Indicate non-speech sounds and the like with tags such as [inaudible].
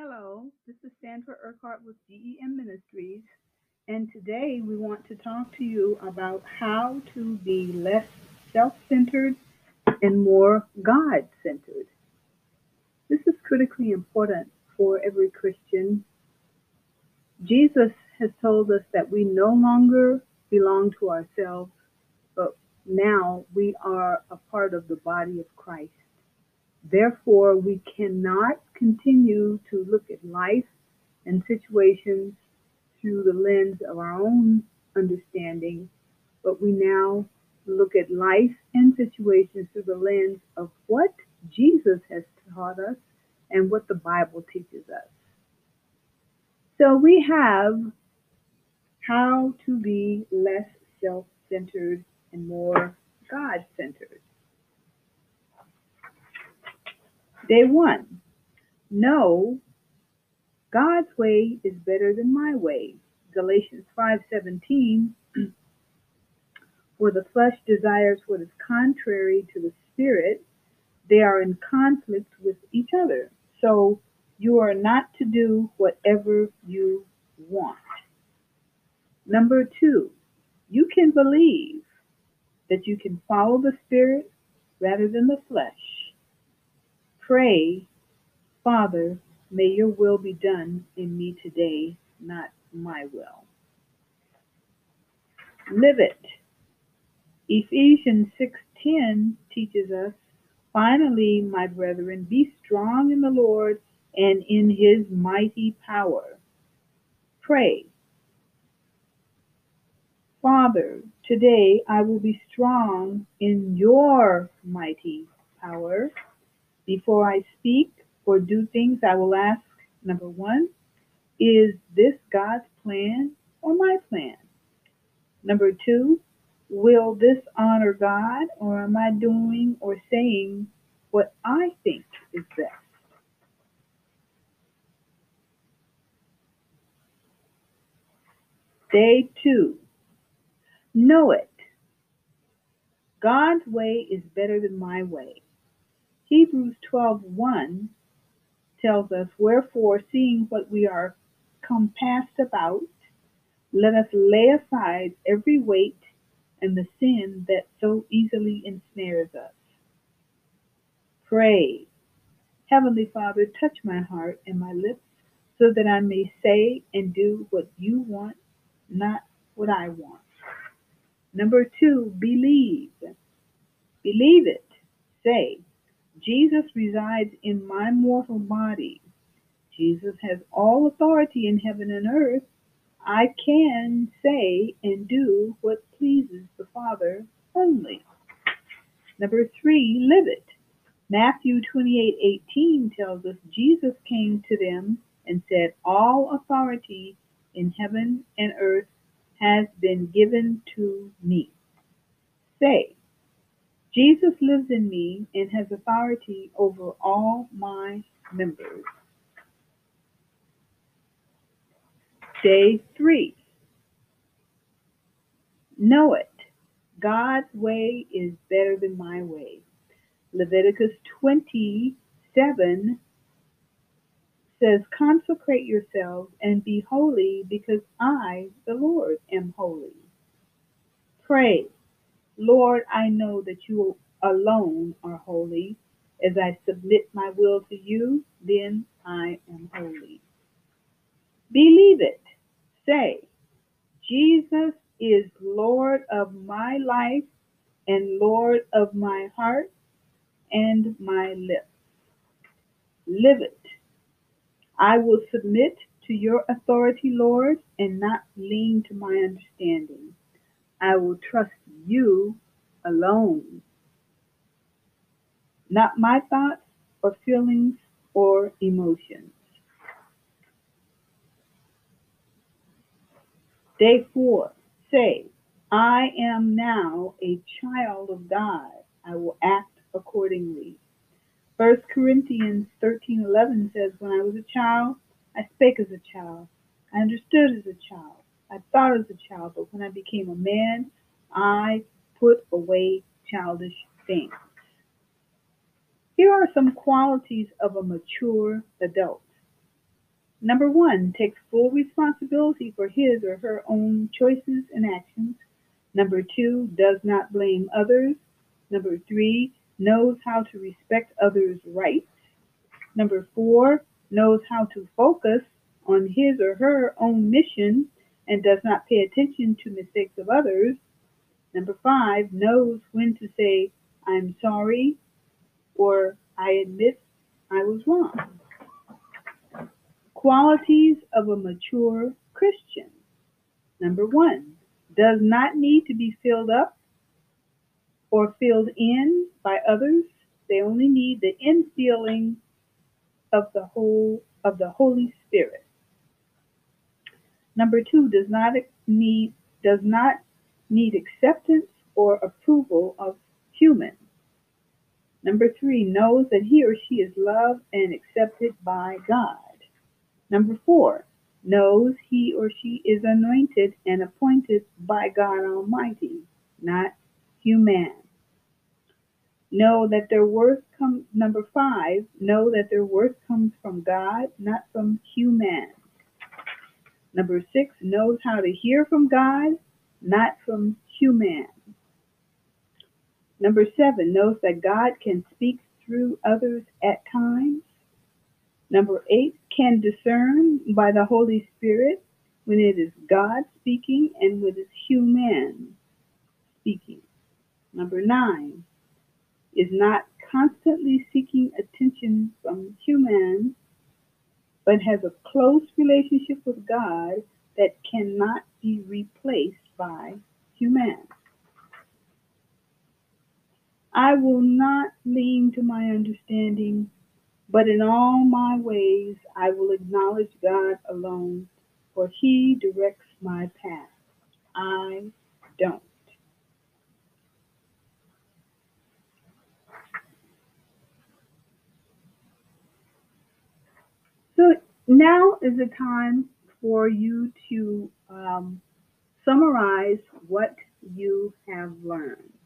Hello, this is Sandra Urquhart with GEM Ministries, and today we want to talk to you about how to be less self centered and more God centered. This is critically important for every Christian. Jesus has told us that we no longer belong to ourselves, but now we are a part of the body of Christ. Therefore, we cannot continue to look at life and situations through the lens of our own understanding, but we now look at life and situations through the lens of what Jesus has taught us and what the Bible teaches us. So we have how to be less self centered and more God centered. Day one, Know, God's way is better than my way. Galatians 5:17 [clears throat] For the flesh desires what is contrary to the spirit, they are in conflict with each other. So you are not to do whatever you want. Number 2, you can believe that you can follow the spirit rather than the flesh Pray, Father, may your will be done in me today, not my will. Live it. Ephesians 6:10 teaches us, finally, my brethren, be strong in the Lord and in his mighty power. Pray. Father, today I will be strong in your mighty power. Before I speak or do things, I will ask number one, is this God's plan or my plan? Number two, will this honor God or am I doing or saying what I think is best? Day two, know it. God's way is better than my way. Hebrews 12:1 tells us, Wherefore, seeing what we are compassed about, let us lay aside every weight and the sin that so easily ensnares us. Pray, Heavenly Father, touch my heart and my lips so that I may say and do what you want, not what I want. Number two, believe. Believe it. Say, Jesus resides in my mortal body. Jesus has all authority in heaven and earth. I can say and do what pleases the Father only. Number three, live it. Matthew 28:18 tells us Jesus came to them and said, "All authority in heaven and earth has been given to me." Say, Jesus lives in me and has authority over all my members. Day three. Know it. God's way is better than my way. Leviticus 27 says, Consecrate yourselves and be holy because I, the Lord, am holy. Pray. Lord, I know that you alone are holy. As I submit my will to you, then I am holy. Believe it. Say, Jesus is Lord of my life and Lord of my heart and my lips. Live it. I will submit to your authority, Lord, and not lean to my understanding. I will trust you alone. Not my thoughts or feelings or emotions. Day four, say, I am now a child of God. I will act accordingly. 1 Corinthians 13:11 says, When I was a child, I spake as a child. I understood as a child. I thought as a child, but when I became a man, I put away childish things. Here are some qualities of a mature adult. Number one, takes full responsibility for his or her own choices and actions. Number two, does not blame others. Number three, knows how to respect others' rights. Number four, knows how to focus on his or her own mission and does not pay attention to mistakes of others. Number five, knows when to say, I'm sorry, or I admit I was wrong. Qualities of a mature Christian. Number one, does not need to be filled up or filled in by others. They only need the infilling of the whole of the Holy Spirit. Number two, does not need does not need acceptance or approval of humans. Number three, knows that he or she is loved and accepted by God. Number four, knows he or she is anointed and appointed by God Almighty, not human. Know that their worth comes, number five, know that their worth comes from God, not from human. Number six, knows how to hear from God, not from human. Number seven, knows that God can speak through others at times. Number eight, can discern by the Holy Spirit when it is God speaking and when it is human speaking. Number nine, is not constantly seeking attention from humans, but has a close relationship with God that cannot be replaced by humans. I will not lean to my understanding, but in all my ways I will acknowledge God alone, for he directs my path. I don't. So now is the time for you to um, summarize what you have learned.